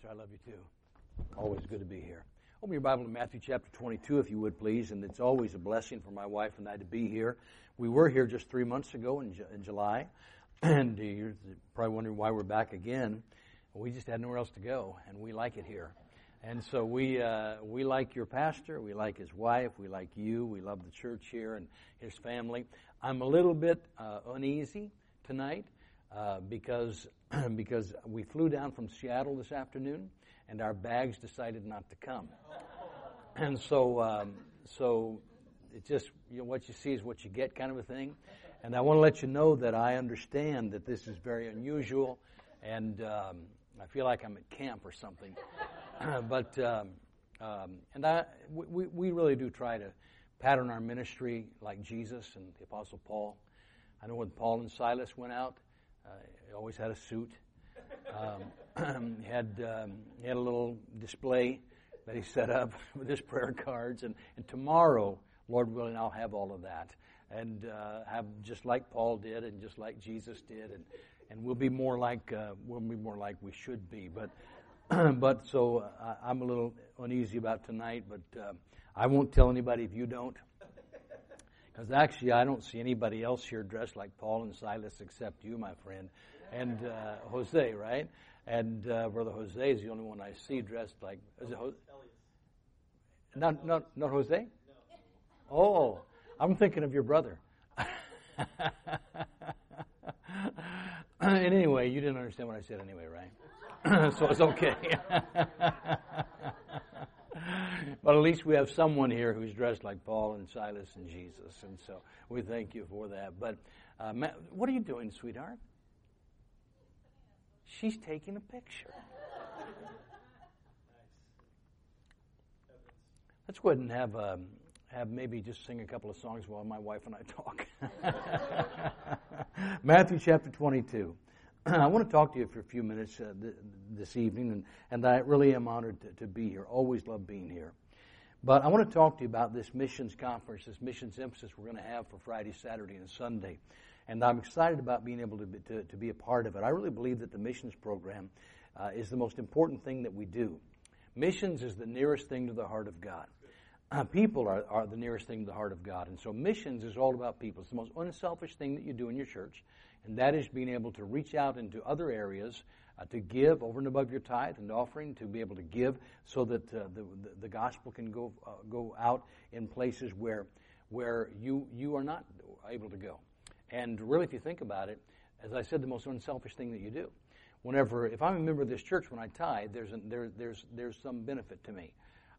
Pastor. I love you too. Always good to be here. Open your Bible to Matthew chapter 22, if you would, please. And it's always a blessing for my wife and I to be here. We were here just three months ago in, in July, and you're probably wondering why we're back again. We just had nowhere else to go, and we like it here. And so we uh, we like your pastor, we like his wife, we like you, we love the church here and his family. I'm a little bit uh, uneasy tonight uh, because because we flew down from Seattle this afternoon, and our bags decided not to come. And so, um, so it's just you know, what you see is what you get, kind of a thing. And I want to let you know that I understand that this is very unusual, and um, I feel like I'm at camp or something. but um, um, and I, we, we really do try to pattern our ministry like Jesus and the Apostle Paul. I know when Paul and Silas went out, he always had a suit. Um, had um, had a little display that he set up with his prayer cards, and, and tomorrow, Lord willing, I'll have all of that, and uh, have just like Paul did, and just like Jesus did, and and we'll be more like uh, we'll be more like we should be. But but so uh, I'm a little uneasy about tonight, but uh, I won't tell anybody if you don't. Because actually, I don't see anybody else here dressed like Paul and Silas except you, my friend, and uh, Jose, right? And uh, Brother Jose is the only one I see dressed like. Is it Jose? Not, not, not Jose? No. Oh, I'm thinking of your brother. anyway, you didn't understand what I said anyway, right? so it's okay. but at least we have someone here who's dressed like Paul and Silas and Jesus, and so we thank you for that. But uh, Matt, what are you doing, sweetheart? She's taking a picture. Let's go ahead and have um, have maybe just sing a couple of songs while my wife and I talk. Matthew chapter 22. I want to talk to you for a few minutes uh, th- this evening, and, and I really am honored to, to, be here. Always love being here. But I want to talk to you about this missions conference, this missions emphasis we're going to have for Friday, Saturday, and Sunday. And I'm excited about being able to be, to, to be a part of it. I really believe that the missions program uh, is the most important thing that we do. Missions is the nearest thing to the heart of God. Uh, people are, are the nearest thing to the heart of God. And so missions is all about people. It's the most unselfish thing that you do in your church and that is being able to reach out into other areas uh, to give over and above your tithe and offering, to be able to give so that uh, the, the, gospel can go, uh, go out in places where, where you, you are not able to go. And really, if you think about it, as I said, the most unselfish thing that you do. Whenever, if I'm a member of this church when I tithe, there's, a, there, there's, there's some benefit to me.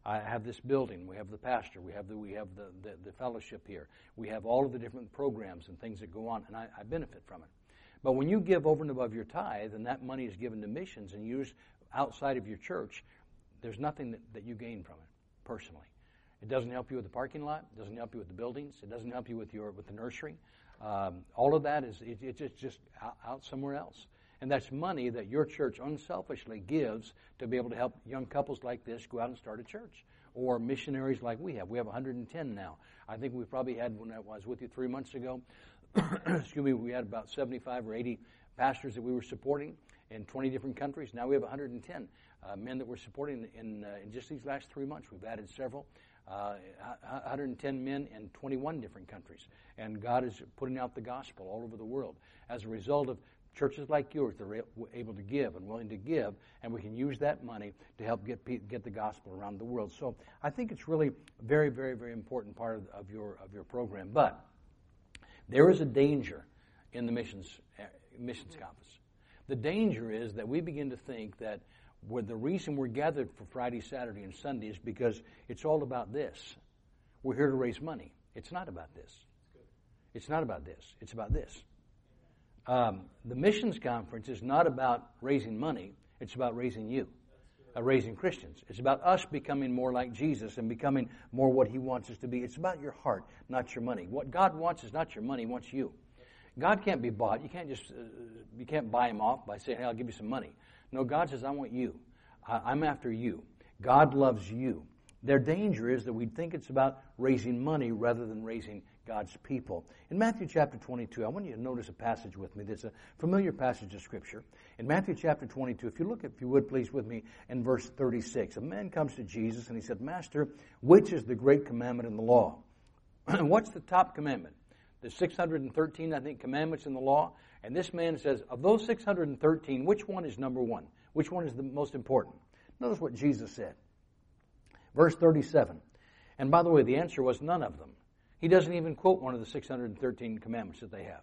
I have this building. We have the pastor. We have the we have the, the, the, fellowship here. We have all of the different programs and things that go on, and I, I, benefit from it. But when you give over and above your tithe, and that money is given to missions and used outside of your church, there's nothing that, that you gain from it personally. It doesn't help you with the parking lot. It doesn't help you with the buildings. It doesn't help you with your with the nursery. Um, all of that is it, it's just, out, out somewhere else. And that's money that your church unselfishly gives to be able to help young couples like this go out and start a church. Or missionaries like we have. We have 110 now. I think we probably had, when I was with you three months ago, excuse me, we had about 75 or 80 pastors that we were supporting in 20 different countries. Now we have 110 uh, men that we're supporting in, uh, in just these last three months. We've added several. Uh, 110 men in 21 different countries. And God is putting out the gospel all over the world as a result of churches like yours that are able to give and willing to give, and we can use that money to help get get the gospel around the world. So I think it's really a very, very, very important part of, of your of your program. But there is a danger in the missions uh, missions conference. The danger is that we begin to think that the reason we're gathered for Friday, Saturday, and Sunday is because it's all about this. We're here to raise money. It's not about this. It's not about this. It's about this. Um, the missions conference is not about raising money, it's about raising you, uh, raising Christians. It's about us becoming more like Jesus and becoming more what He wants us to be. It's about your heart, not your money. What God wants is not your money, He wants you. God can't be bought. You can't just, uh, you can't buy Him off by saying, hey, I'll give you some money. No, God says, I want you. I, I'm after you. God loves you. Their danger is that we think it's about raising money rather than raising God's people. In Matthew chapter 22, I want you to notice a passage with me that's a familiar passage of Scripture. In Matthew chapter 22, if you look, if you would please with me, in verse 36, a man comes to Jesus and he said, Master, which is the great commandment in the law? What's the top commandment? The 613, I think, commandments in the law. And this man says, of those 613, which one is number one? Which one is the most important? Notice what Jesus said. Verse 37. And by the way, the answer was none of them. He doesn't even quote one of the 613 commandments that they have.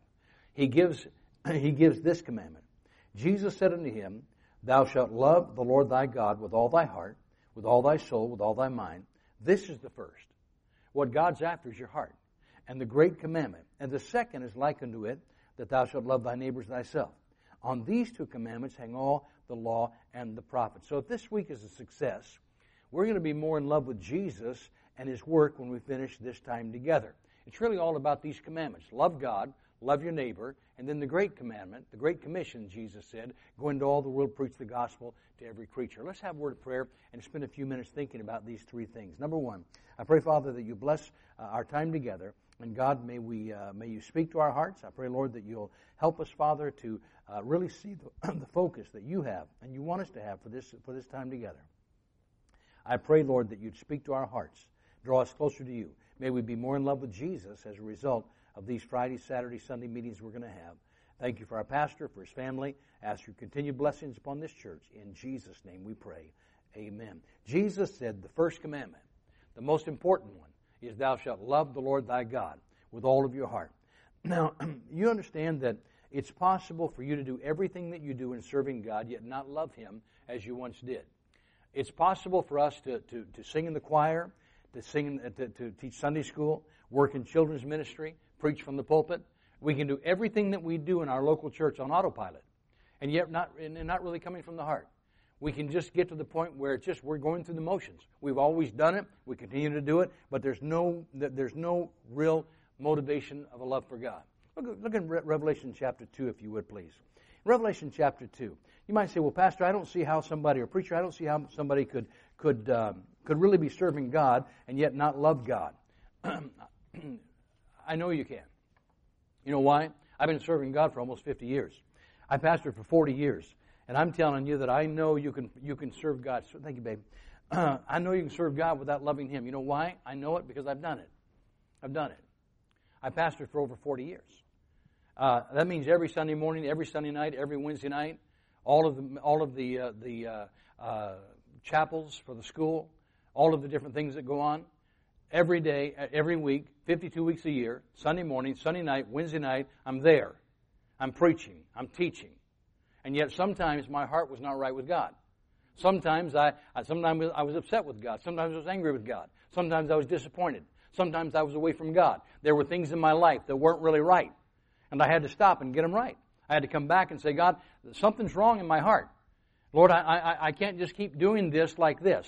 He gives, he gives this commandment. Jesus said unto him, Thou shalt love the Lord thy God with all thy heart, with all thy soul, with all thy mind. This is the first. What God's after is your heart. And the great commandment. And the second is like unto it, that thou shalt love thy neighbors thyself. On these two commandments hang all the law and the prophets. So if this week is a success, we're going to be more in love with Jesus and His work when we finish this time together. It's really all about these commandments love God, love your neighbor, and then the great commandment, the great commission, Jesus said, go into all the world, preach the gospel to every creature. Let's have a word of prayer and spend a few minutes thinking about these three things. Number one, I pray, Father, that you bless uh, our time together. And God, may we uh, may you speak to our hearts. I pray, Lord, that you'll help us, Father, to uh, really see the, the focus that you have and you want us to have for this for this time together. I pray, Lord, that you'd speak to our hearts, draw us closer to you. May we be more in love with Jesus as a result of these Friday, Saturday, Sunday meetings we're going to have. Thank you for our pastor, for his family. Ask your continued blessings upon this church. In Jesus' name we pray. Amen. Jesus said the first commandment, the most important one, is thou shalt love the Lord thy God with all of your heart. Now, you understand that it's possible for you to do everything that you do in serving God, yet not love him as you once did. It's possible for us to, to, to sing in the choir, to sing, to, to teach Sunday school, work in children's ministry, preach from the pulpit. We can do everything that we do in our local church on autopilot, and yet not, and not really coming from the heart. We can just get to the point where it's just we're going through the motions. We've always done it. We continue to do it, but there's no there's no real motivation of a love for God. Look, look in Revelation chapter two, if you would please. Revelation chapter 2. You might say, well, Pastor, I don't see how somebody, or preacher, I don't see how somebody could, could, um, could really be serving God and yet not love God. I know you can. You know why? I've been serving God for almost 50 years. I pastored for 40 years. And I'm telling you that I know you can, you can serve God. Thank you, babe. I know you can serve God without loving Him. You know why? I know it because I've done it. I've done it. I pastored for over 40 years. Uh, that means every Sunday morning, every Sunday night, every Wednesday night, all of the all of the uh, the uh, uh, chapels for the school, all of the different things that go on, every day, uh, every week, 52 weeks a year, Sunday morning, Sunday night, Wednesday night, I'm there, I'm preaching, I'm teaching, and yet sometimes my heart was not right with God. Sometimes I, I sometimes I was upset with God. Sometimes I was angry with God. Sometimes I was disappointed. Sometimes I was away from God. There were things in my life that weren't really right. And I had to stop and get them right. I had to come back and say, God, something's wrong in my heart. Lord, I, I, I can't just keep doing this like this.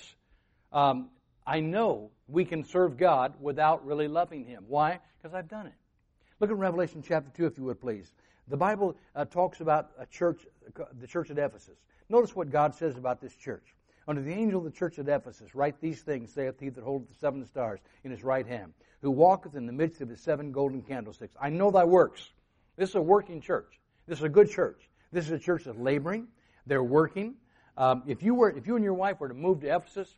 Um, I know we can serve God without really loving Him. Why? Because I've done it. Look at Revelation chapter 2, if you would please. The Bible uh, talks about a church, the church at Ephesus. Notice what God says about this church. Under the angel of the church at Ephesus, write these things, saith he that holdeth the seven stars in his right hand, who walketh in the midst of his seven golden candlesticks. I know thy works this is a working church. This is a good church. This is a church that's laboring. They're working. Um, if you were, if you and your wife were to move to Ephesus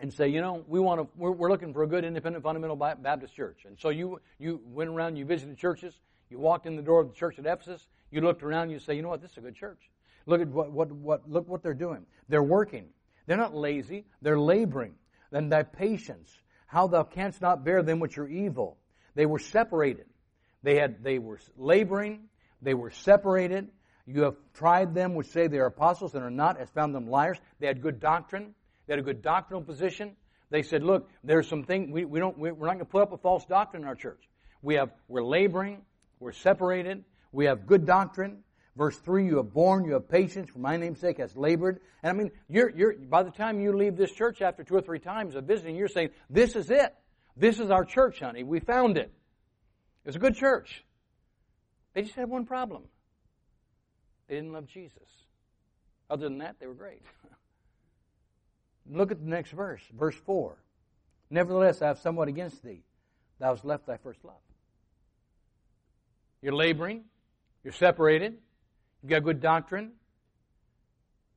and say, you know, we want to, we're, we're looking for a good independent fundamental Baptist church, and so you you went around, you visited churches, you walked in the door of the church at Ephesus, you looked around, you say, you know what, this is a good church. Look at what what what look what they're doing. They're working. They're not lazy. They're laboring. Then thy patience, how thou canst not bear them which are evil. They were separated. They had they were laboring, they were separated. You have tried them which say they are apostles and are not, has found them liars. They had good doctrine. They had a good doctrinal position. They said, look, there's some things, we, we don't, we're not going to put up a false doctrine in our church. We have, we're laboring, we're separated, we have good doctrine. Verse 3, you have borne, you have patience, for my name's sake has labored. And I mean, you're, you're, by the time you leave this church after two or three times of visiting, you're saying, this is it. This is our church, honey. We found it. It was a good church. They just had one problem. They didn't love Jesus. Other than that, they were great. Look at the next verse, verse 4. Nevertheless, I have somewhat against thee. Thou hast left thy first love. You're laboring, you're separated, you've got good doctrine,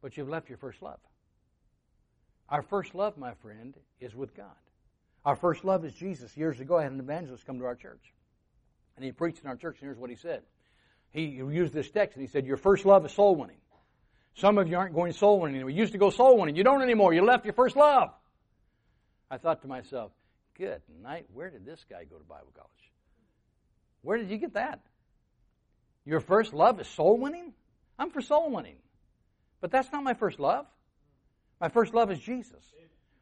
but you've left your first love. Our first love, my friend, is with God. Our first love is Jesus. Years ago, I had an evangelist come to our church. And he preached in our church, and here's what he said. He used this text, and he said, Your first love is soul winning. Some of you aren't going soul winning anymore. You used to go soul winning. You don't anymore. You left your first love. I thought to myself, Good night. Where did this guy go to Bible college? Where did you get that? Your first love is soul winning? I'm for soul winning. But that's not my first love. My first love is Jesus.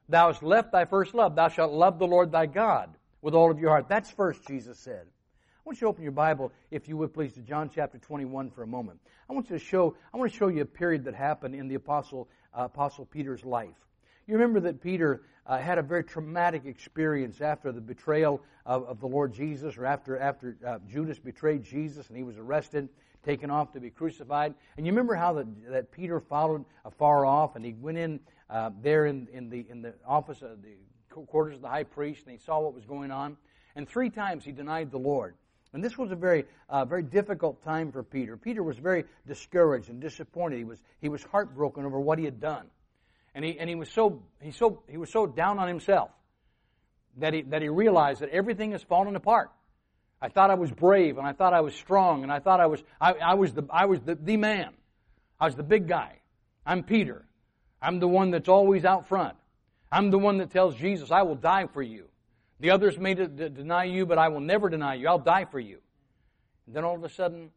Thou hast left thy first love. Thou shalt love the Lord thy God with all of your heart. That's first, Jesus said. I want you to open your Bible, if you would please, to John chapter 21 for a moment. I want you to show, I want to show you a period that happened in the Apostle, uh, Apostle Peter's life. You remember that Peter uh, had a very traumatic experience after the betrayal of, of the Lord Jesus, or after, after uh, Judas betrayed Jesus and he was arrested taken off to be crucified. And you remember how the, that Peter followed afar off, and he went in uh, there in, in, the, in the office of the quarters of the high priest, and he saw what was going on. And three times he denied the Lord. And this was a very, uh, very difficult time for Peter. Peter was very discouraged and disappointed. He was, he was heartbroken over what he had done. And he, and he, was so, he, so, he was so down on himself that he, that he realized that everything has fallen apart. I thought I was brave and I thought I was strong and I thought I was, I, I was, the, I was the, the man. I was the big guy. I'm Peter. I'm the one that's always out front. I'm the one that tells Jesus, I will die for you. The others may de- de- deny you, but I will never deny you. I'll die for you. And then all of a sudden,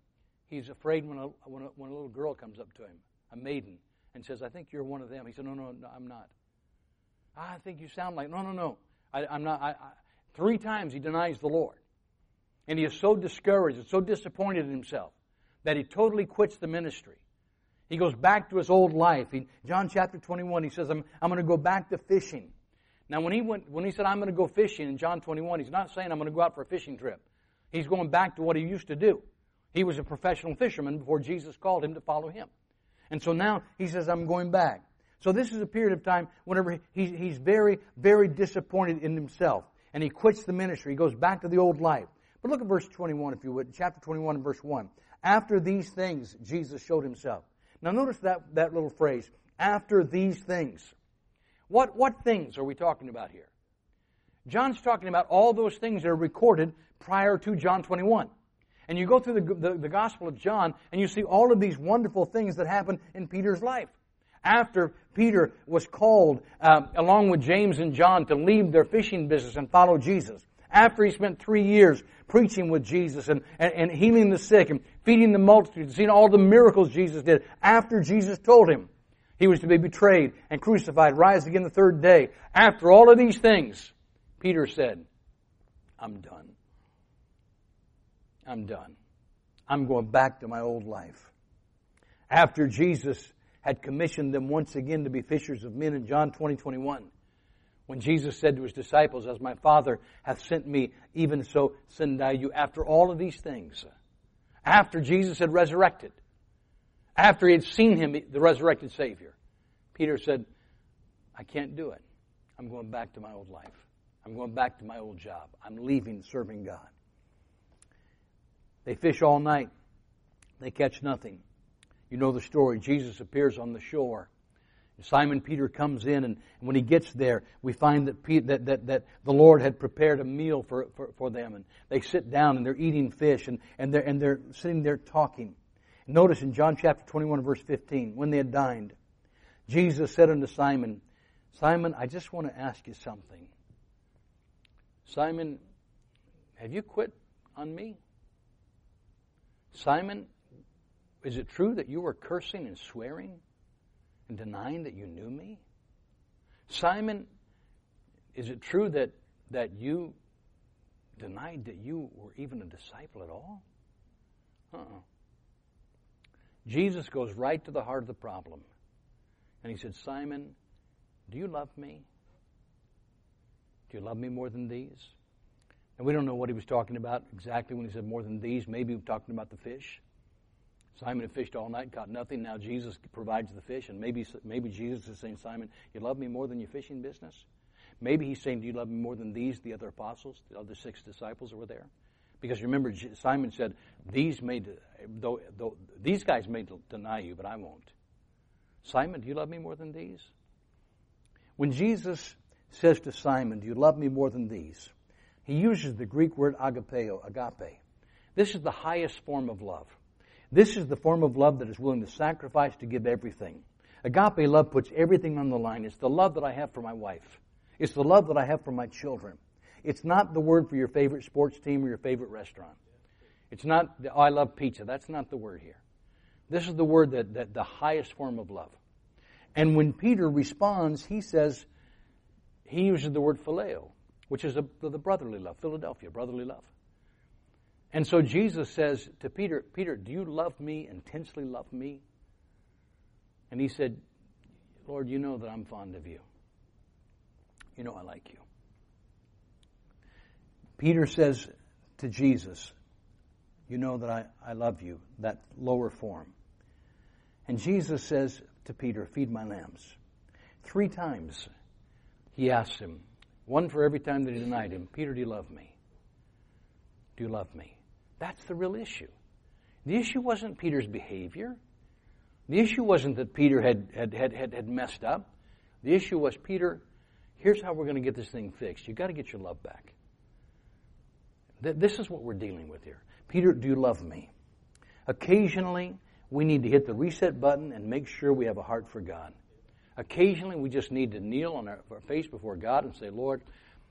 he's afraid when a, when a, when a little girl comes up to him, a maiden, and says, I think you're one of them. He said, No, no, no I'm not. Ah, I think you sound like, no, no, no. I, am not. I, I, three times he denies the Lord. And he is so discouraged and so disappointed in himself that he totally quits the ministry. He goes back to his old life. He, John chapter 21, he says, I'm, I'm going to go back to fishing. Now, when he, went, when he said, I'm going to go fishing in John 21, he's not saying I'm going to go out for a fishing trip. He's going back to what he used to do. He was a professional fisherman before Jesus called him to follow him. And so now he says, I'm going back. So this is a period of time whenever he, he's very, very disappointed in himself. And he quits the ministry. He goes back to the old life. But look at verse 21, if you would, chapter 21 and verse 1. After these things, Jesus showed himself. Now notice that, that little phrase, after these things. What, what things are we talking about here? John's talking about all those things that are recorded prior to John 21. And you go through the, the, the, Gospel of John and you see all of these wonderful things that happened in Peter's life. After Peter was called, um, along with James and John, to leave their fishing business and follow Jesus. After he spent three years preaching with Jesus and, and, and healing the sick and feeding the multitudes, and seeing all the miracles Jesus did, after Jesus told him he was to be betrayed and crucified, rise again the third day, after all of these things, Peter said, I'm done. I'm done. I'm going back to my old life. After Jesus had commissioned them once again to be fishers of men in John 20, 21, when Jesus said to his disciples, As my Father hath sent me, even so send I you. After all of these things, after Jesus had resurrected, after he had seen him, the resurrected Savior, Peter said, I can't do it. I'm going back to my old life. I'm going back to my old job. I'm leaving serving God. They fish all night. They catch nothing. You know the story. Jesus appears on the shore. Simon Peter comes in, and when he gets there, we find that, that, that, that the Lord had prepared a meal for, for, for them. And they sit down and they're eating fish, and, and, they're, and they're sitting there talking. Notice in John chapter 21, verse 15, when they had dined, Jesus said unto Simon, Simon, I just want to ask you something. Simon, have you quit on me? Simon, is it true that you were cursing and swearing? and denying that you knew me? Simon, is it true that, that you denied that you were even a disciple at all? Uh-uh. Jesus goes right to the heart of the problem. And he said, Simon, do you love me? Do you love me more than these? And we don't know what he was talking about exactly when he said more than these. Maybe he was talking about the fish. Simon had fished all night, caught nothing. Now Jesus provides the fish, and maybe maybe Jesus is saying, Simon, you love me more than your fishing business. Maybe he's saying, Do you love me more than these, the other apostles, the other six disciples that were there? Because remember, Simon said, These may, though, though, these guys may deny you, but I won't. Simon, do you love me more than these? When Jesus says to Simon, Do you love me more than these? He uses the Greek word agapeo, agape. This is the highest form of love. This is the form of love that is willing to sacrifice to give everything. Agape love puts everything on the line. It's the love that I have for my wife. It's the love that I have for my children. It's not the word for your favorite sports team or your favorite restaurant. It's not, the, oh, I love pizza. That's not the word here. This is the word that, that the highest form of love. And when Peter responds, he says, he uses the word phileo, which is a, the brotherly love, Philadelphia, brotherly love. And so Jesus says to Peter, Peter, do you love me, intensely love me? And he said, Lord, you know that I'm fond of you. You know I like you. Peter says to Jesus, You know that I, I love you, that lower form. And Jesus says to Peter, Feed my lambs. Three times he asks him, one for every time that he denied him, Peter, do you love me? Do you love me? That's the real issue. The issue wasn't Peter's behavior. The issue wasn't that Peter had, had, had, had, messed up. The issue was, Peter, here's how we're going to get this thing fixed. You've got to get your love back. This is what we're dealing with here. Peter, do you love me? Occasionally, we need to hit the reset button and make sure we have a heart for God. Occasionally, we just need to kneel on our, our face before God and say, Lord,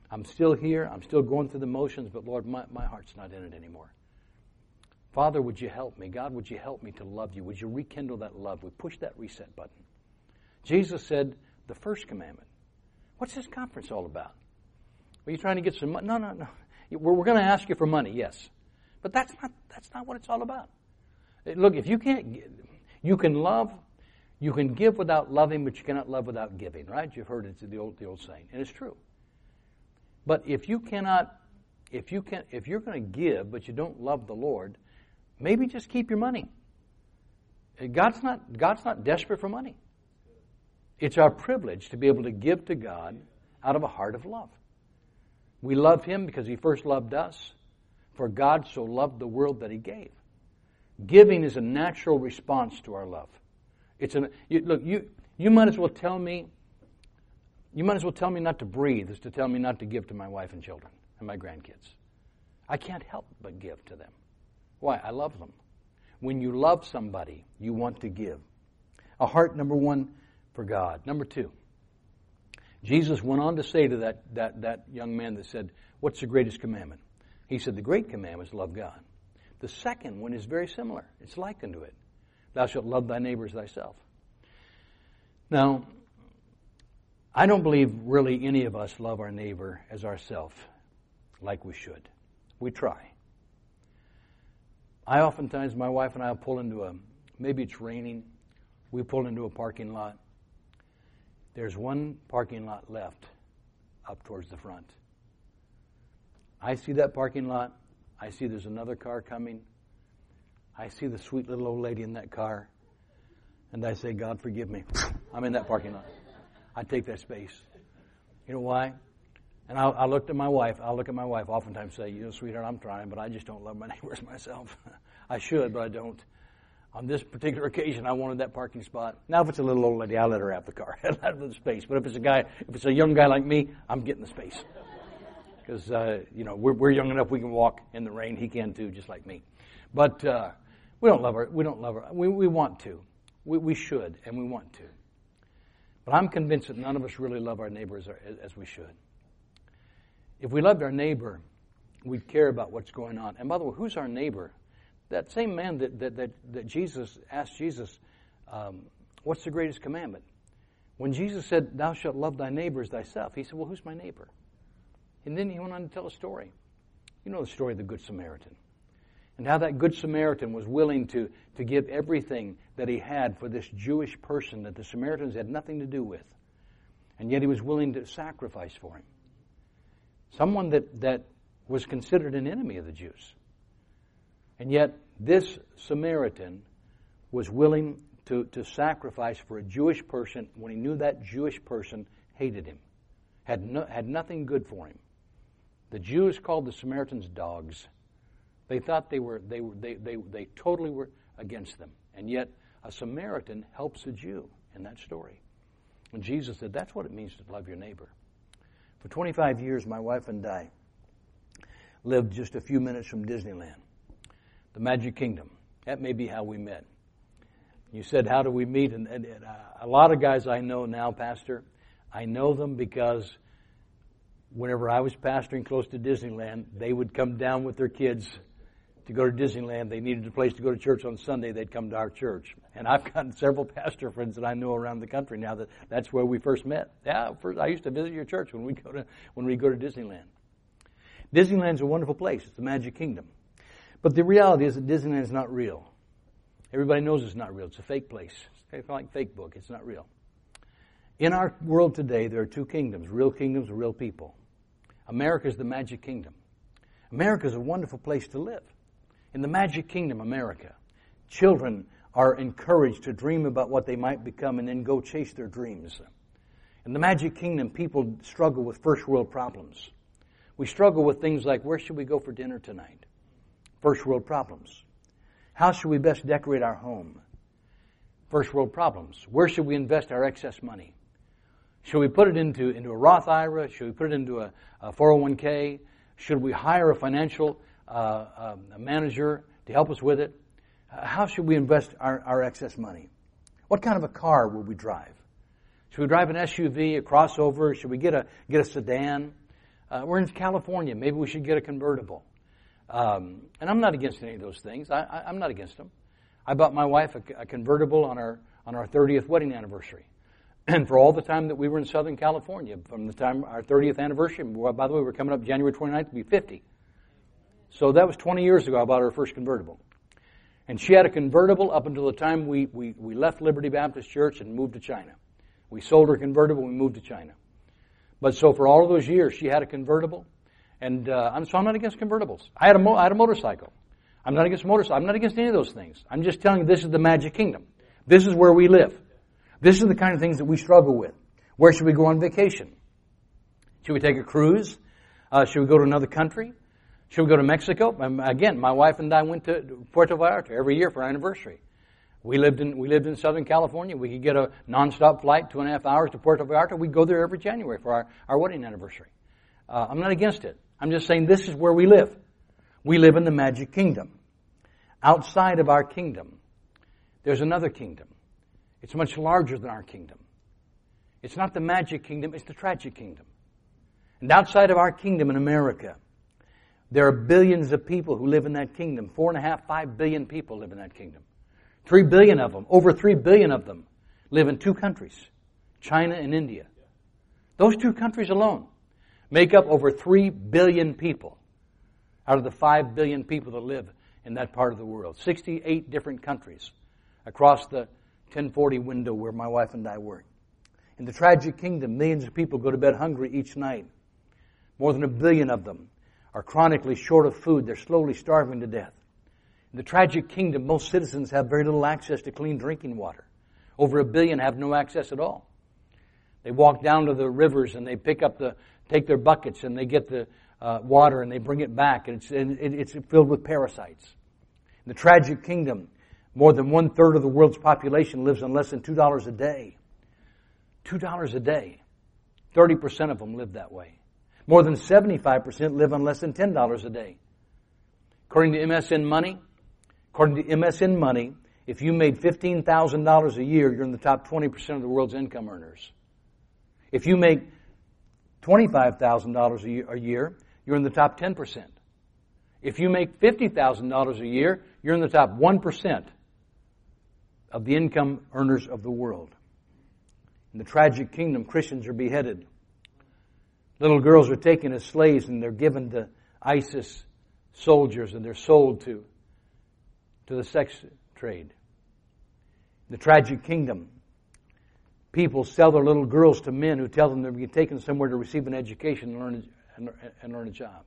I'm still here. I'm still going through the motions, but Lord, my, my heart's not in it anymore. Father, would you help me? God, would you help me to love you? Would you rekindle that love? We push that reset button. Jesus said the first commandment. What's this conference all about? Are you trying to get some money? No, no, no. We're, we're going to ask you for money, yes. But that's not, that's not what it's all about. Look, if you can't, you can love, you can give without loving, but you cannot love without giving, right? You've heard it, the old, the old saying, and it's true. But if you cannot, if you can, if you're going to give, but you don't love the Lord, Maybe just keep your money. Uh, God's not, God's not desperate for money. It's our privilege to be able to give to God out of a heart of love. We love Him because He first loved us. For God so loved the world that He gave. Giving is a natural response to our love. It's an, you, look, you, you might as well tell me, you might as well tell me not to breathe as to tell me not to give to my wife and children and my grandkids. I can't help but give to them. Why? I love them. When you love somebody, you want to give. A heart, number one, for God. Number two, Jesus went on to say to that, that, that young man that said, What's the greatest commandment? He said, The great commandment is love God. The second one is very similar. It's like unto it. Thou shalt love thy neighbor as thyself. Now, I don't believe really any of us love our neighbor as ourself like we should. We try. I oftentimes, my wife and I will pull into a, maybe it's raining, we pull into a parking lot. There's one parking lot left up towards the front. I see that parking lot. I see there's another car coming. I see the sweet little old lady in that car. And I say, God, forgive me. I'm in that parking lot. I take that space. You know why? And I, I looked at my wife. I look at my wife oftentimes say, you know, sweetheart, I'm trying, but I just don't love my neighbors myself. I should, but I don't. On this particular occasion, I wanted that parking spot. Now, if it's a little old lady, I'll let her have the car, have the space. But if it's a guy, if it's a young guy like me, I'm getting the space. Because, uh, you know, we're, we're young enough we can walk in the rain. He can too, just like me. But uh, we don't love her. We don't love her. We, we want to. We, we should, and we want to. But I'm convinced that none of us really love our neighbors as, as we should. If we loved our neighbor, we'd care about what's going on. And by the way, who's our neighbor? That same man that, that, that, that Jesus asked Jesus, um, What's the greatest commandment? When Jesus said, Thou shalt love thy neighbor as thyself, he said, Well, who's my neighbor? And then he went on to tell a story. You know the story of the Good Samaritan. And how that Good Samaritan was willing to, to give everything that he had for this Jewish person that the Samaritans had nothing to do with. And yet he was willing to sacrifice for him someone that, that was considered an enemy of the Jews. And yet, this Samaritan was willing to, to sacrifice for a Jewish person when he knew that Jewish person hated him, had, no, had nothing good for him. The Jews called the Samaritans dogs. They thought they were, they, were, they, they, they totally were against them. And yet, a Samaritan helps a Jew in that story. And Jesus said, that's what it means to love your neighbor. For 25 years, my wife and I lived just a few minutes from Disneyland, the Magic Kingdom. That may be how we met. You said, How do we meet? And, and, and uh, a lot of guys I know now, Pastor, I know them because whenever I was pastoring close to Disneyland, they would come down with their kids to go to Disneyland. They needed a place to go to church on Sunday. They'd come to our church. And I've got several pastor friends that I know around the country now that that's where we first met. Yeah, first, I used to visit your church when we go to when we go to Disneyland. Disneyland's a wonderful place. It's the Magic Kingdom. But the reality is that Disneyland is not real. Everybody knows it's not real. It's a fake place. It's like fake book. It's not real. In our world today, there are two kingdoms real kingdoms, real people. America is the magic kingdom. America is a wonderful place to live. In the magic kingdom, America, children are encouraged to dream about what they might become and then go chase their dreams. In the magic kingdom, people struggle with first world problems. We struggle with things like where should we go for dinner tonight? First world problems. How should we best decorate our home? First world problems. Where should we invest our excess money? Should we put it into, into a Roth IRA? Should we put it into a, a 401k? Should we hire a financial uh, um, a manager to help us with it? How should we invest our, our excess money? What kind of a car will we drive? Should we drive an SUV, a crossover? Should we get a, get a sedan? Uh, we're in California. Maybe we should get a convertible. Um, and I'm not against any of those things. I, am not against them. I bought my wife a, a, convertible on our on our 30th wedding anniversary, and for all the time that we were in Southern California, from the time our 30th anniversary. By the way, we're coming up January 29th to be 50. So that was 20 years ago. I bought her first convertible, and she had a convertible up until the time we we, we left Liberty Baptist Church and moved to China. We sold her convertible. We moved to China. But so for all of those years, she had a convertible and uh, I'm, so I'm not against convertibles. I had, a mo- I had a motorcycle. I'm not against motorcycle. I'm not against any of those things. I'm just telling you this is the magic kingdom. This is where we live. This is the kind of things that we struggle with. Where should we go on vacation? Should we take a cruise? Uh, should we go to another country? Should we go to Mexico? Um, again, my wife and I went to Puerto Vallarta every year for our anniversary. We lived in we lived in Southern California. We could get a nonstop flight, two and a half hours to Puerto Vallarta. We'd go there every January for our, our wedding anniversary. Uh, I'm not against it. I'm just saying this is where we live. We live in the magic kingdom. Outside of our kingdom, there's another kingdom. It's much larger than our kingdom. It's not the magic kingdom, it's the tragic kingdom. And outside of our kingdom in America, there are billions of people who live in that kingdom. Four and a half, five billion people live in that kingdom. Three billion of them, over three billion of them, live in two countries China and India. Those two countries alone make up over 3 billion people out of the 5 billion people that live in that part of the world. 68 different countries across the 1040 window where my wife and I work. In the tragic kingdom, millions of people go to bed hungry each night. More than a billion of them are chronically short of food. They're slowly starving to death. In the tragic kingdom, most citizens have very little access to clean drinking water. Over a billion have no access at all. They walk down to the rivers and they pick up the take their buckets and they get the uh, water and they bring it back, and it's, and it's filled with parasites. In the tragic kingdom, more than one third of the world's population lives on less than $2 a day. $2 a day. 30% of them live that way. More than 75% live on less than $10 a day. According to MSN Money, according to MSN Money, if you made $15,000 a year, you're in the top 20% of the world's income earners. If you make $25,000 a year, you're in the top 10%. If you make $50,000 a year, you're in the top 1% of the income earners of the world. In the tragic kingdom, Christians are beheaded. Little girls are taken as slaves and they're given to ISIS soldiers and they're sold to, to the sex trade. In the tragic kingdom, people sell their little girls to men who tell them they're being taken somewhere to receive an education and learn a, and, and learn a job.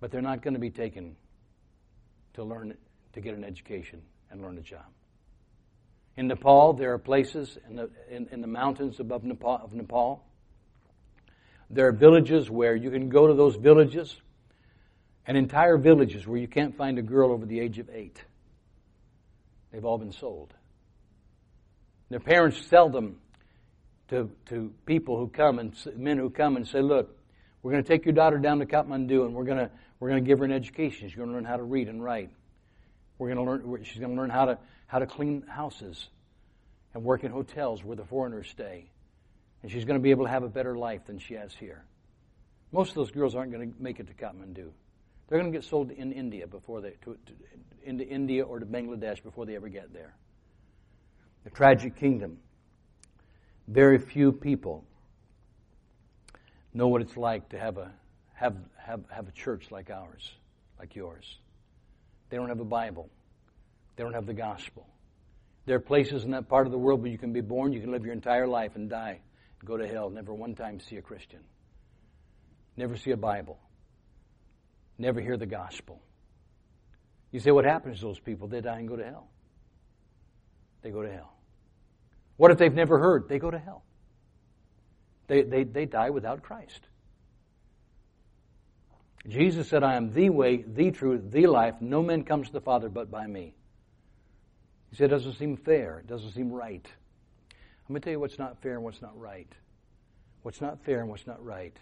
But they're not going to be taken to learn to get an education and learn a job. In Nepal, there are places in the, in, in the mountains above Nepal, of Nepal. There are villages where you can go to those villages, and entire villages where you can't find a girl over the age of eight. They've all been sold. Their parents sell them to, to people who come and men who come and say, look, we're going to take your daughter down to Kathmandu and we're going to, we're going to give her an education. She's going to learn how to read and write. We're going to learn, she's going to learn how to, how to clean houses and work in hotels where the foreigners stay. And she's going to be able to have a better life than she has here. Most of those girls aren't going to make it to Kathmandu. They're going to get sold in India before they, to, to, into India or to Bangladesh before they ever get there. The tragic kingdom. Very few people know what it's like to have a have have have a church like ours, like yours. They don't have a Bible. They don't have the gospel. There are places in that part of the world where you can be born, you can live your entire life and die, and go to hell, never one time see a Christian. Never see a Bible. Never hear the gospel. You say, what happens to those people? They die and go to hell. They go to hell. What if they've never heard? They go to hell. They, they, they die without Christ. Jesus said, I am the way, the truth, the life. No man comes to the Father but by me. He said, it doesn't seem fair. It doesn't seem right. I'm going to tell you what's not fair and what's not right. What's not fair and what's not right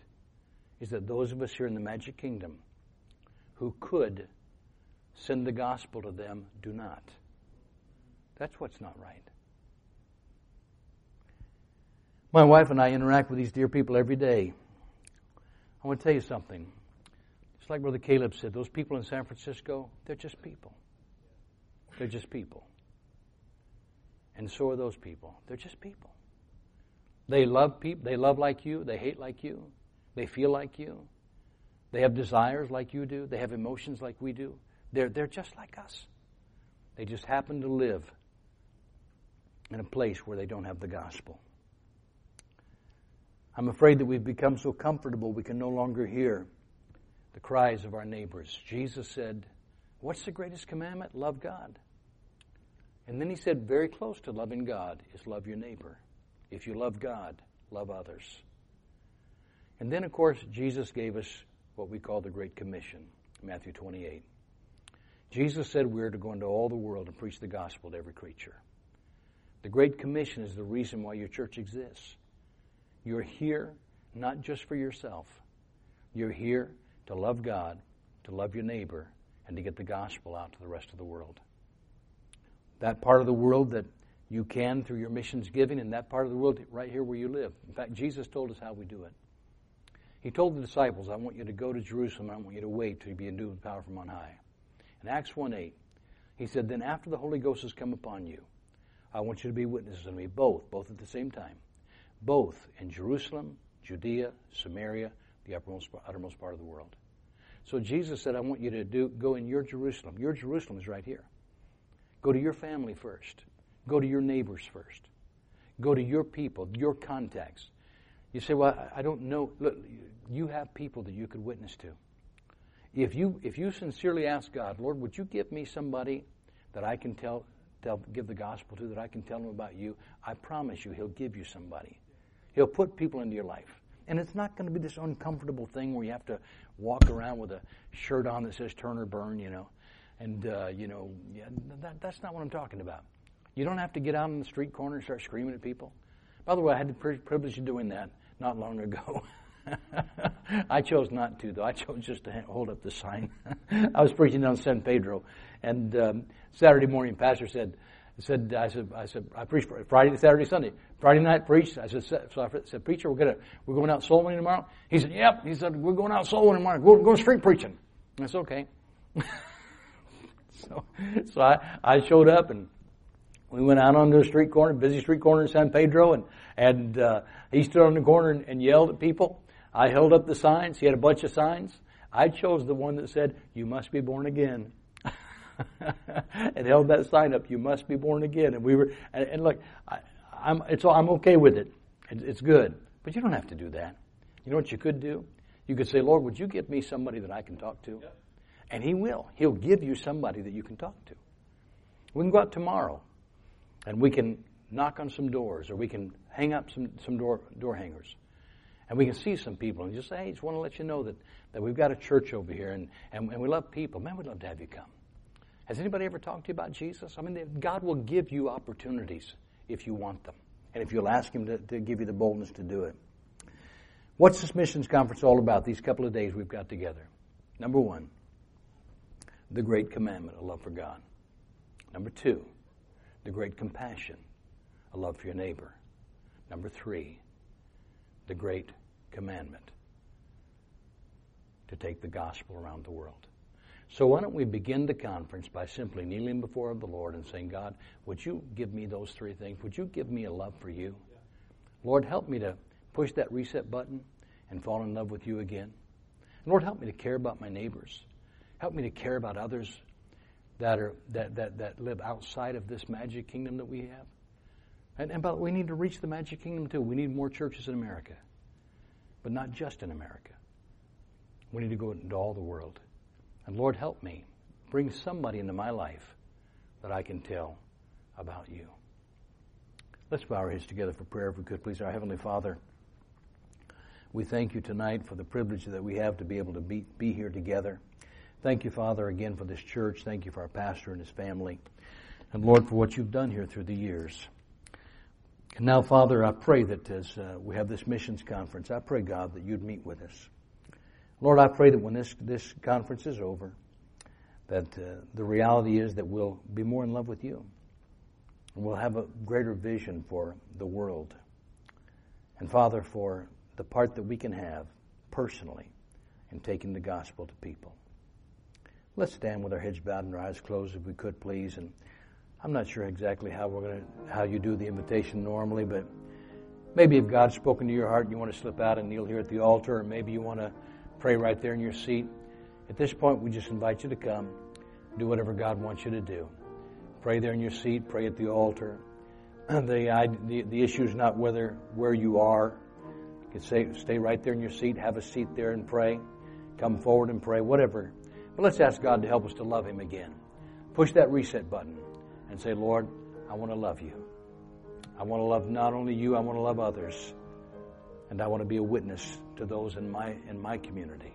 is that those of us here in the magic kingdom who could send the gospel to them do not. That's what's not right. My wife and I interact with these dear people every day. I want to tell you something. It's like Brother Caleb said, those people in San Francisco, they're just people. They're just people. And so are those people. They're just people. They love people, they love like you, they hate like you, they feel like you. They have desires like you do, they have emotions like we do. They're, they're just like us. They just happen to live in a place where they don't have the gospel. I'm afraid that we've become so comfortable we can no longer hear the cries of our neighbors. Jesus said, What's the greatest commandment? Love God. And then he said, very close to loving God is love your neighbor. If you love God, love others. And then, of course, Jesus gave us what we call the Great Commission, Matthew 28. Jesus said we're to go into all the world and preach the gospel to every creature. The Great Commission is the reason why your church exists. You're here not just for yourself. You're here to love God, to love your neighbor, and to get the gospel out to the rest of the world. That part of the world that you can through your missions giving, and that part of the world right here where you live. In fact, Jesus told us how we do it. He told the disciples, I want you to go to Jerusalem, I want you to wait till you be endued with power from on high. In Acts 1 8, he said, Then after the Holy Ghost has come upon you, I want you to be witnesses of me, both, both at the same time, both in Jerusalem, Judea, Samaria, the uppermost, uttermost part of the world. So Jesus said, I want you to do, go in your Jerusalem. Your Jerusalem is right here. Go to your family first. Go to your neighbors first. Go to your people, your contacts. You say, well, I don't know. Look, you have people that you could witness to. If you, if you sincerely ask God, Lord, would you give me somebody that I can tell, tell, give the gospel to, that I can tell them about you, I promise you, He'll give you somebody. He'll put people into your life. And it's not going to be this uncomfortable thing where you have to walk around with a shirt on that says turn or burn, you know. And, uh, you know, yeah, that, that's not what I'm talking about. You don't have to get out on the street corner and start screaming at people. By the way, I had the privilege of doing that not long ago. I chose not to, though. I chose just to hold up the sign. I was preaching down San Pedro, and um, Saturday morning, pastor said, said, I said, I said, I preached Friday, Saturday, Sunday. Friday night preached. I said, so I said, preacher, we're gonna, we're going out soul winning tomorrow. He said, yep. He said, we're going out soul winning tomorrow. We're going street preaching. That's okay. so, so I, I showed up and we went out onto a street corner, busy street corner in San Pedro, and and uh, he stood on the corner and, and yelled at people. I held up the signs. He had a bunch of signs. I chose the one that said, "You must be born again." and held that sign up, "You must be born again." And we were, and, and look, I, am it's I'm okay with it. it. It's good, but you don't have to do that. You know what you could do? You could say, "Lord, would you give me somebody that I can talk to?" Yep. And He will. He'll give you somebody that you can talk to. We can go out tomorrow and we can knock on some doors or we can hang up some, some door, door hangers. And we can see some people and just say, hey, just want to let you know that, that we've got a church over here and, and, and we love people. Man, we'd love to have you come. Has anybody ever talked to you about Jesus? I mean, God will give you opportunities if you want them and if you'll ask Him to, to give you the boldness to do it. What's this missions conference all about, these couple of days we've got together? Number one, the great commandment, a love for God. Number two, the great compassion, a love for your neighbor. Number three, the great commandment to take the gospel around the world. So why don't we begin the conference by simply kneeling before the Lord and saying, God, would you give me those three things? Would you give me a love for you? Lord, help me to push that reset button and fall in love with you again. Lord, help me to care about my neighbors. Help me to care about others that are that, that, that live outside of this magic kingdom that we have. And, and but we need to reach the magic kingdom too. We need more churches in America. But not just in America. We need to go into all the world. And Lord, help me. Bring somebody into my life that I can tell about you. Let's bow our heads together for prayer, if we could, please. Our Heavenly Father, we thank you tonight for the privilege that we have to be able to be, be here together. Thank you, Father, again for this church. Thank you for our pastor and his family. And Lord, for what you've done here through the years. And now, Father, I pray that as uh, we have this missions conference, I pray, God, that you'd meet with us. Lord, I pray that when this, this conference is over, that uh, the reality is that we'll be more in love with you. And we'll have a greater vision for the world. And Father, for the part that we can have personally in taking the gospel to people. Let's stand with our heads bowed and our eyes closed if we could, please. And I'm not sure exactly how we're going to, how you do the invitation normally, but maybe if God's spoken to your heart and you want to slip out and kneel here at the altar, or maybe you want to Pray right there in your seat. At this point, we just invite you to come. Do whatever God wants you to do. Pray there in your seat. Pray at the altar. The, the, the issue is not whether where you are. You can say, stay right there in your seat. Have a seat there and pray. Come forward and pray. Whatever. But let's ask God to help us to love Him again. Push that reset button and say, Lord, I want to love you. I want to love not only you, I want to love others. And I want to be a witness to those in my, in my community.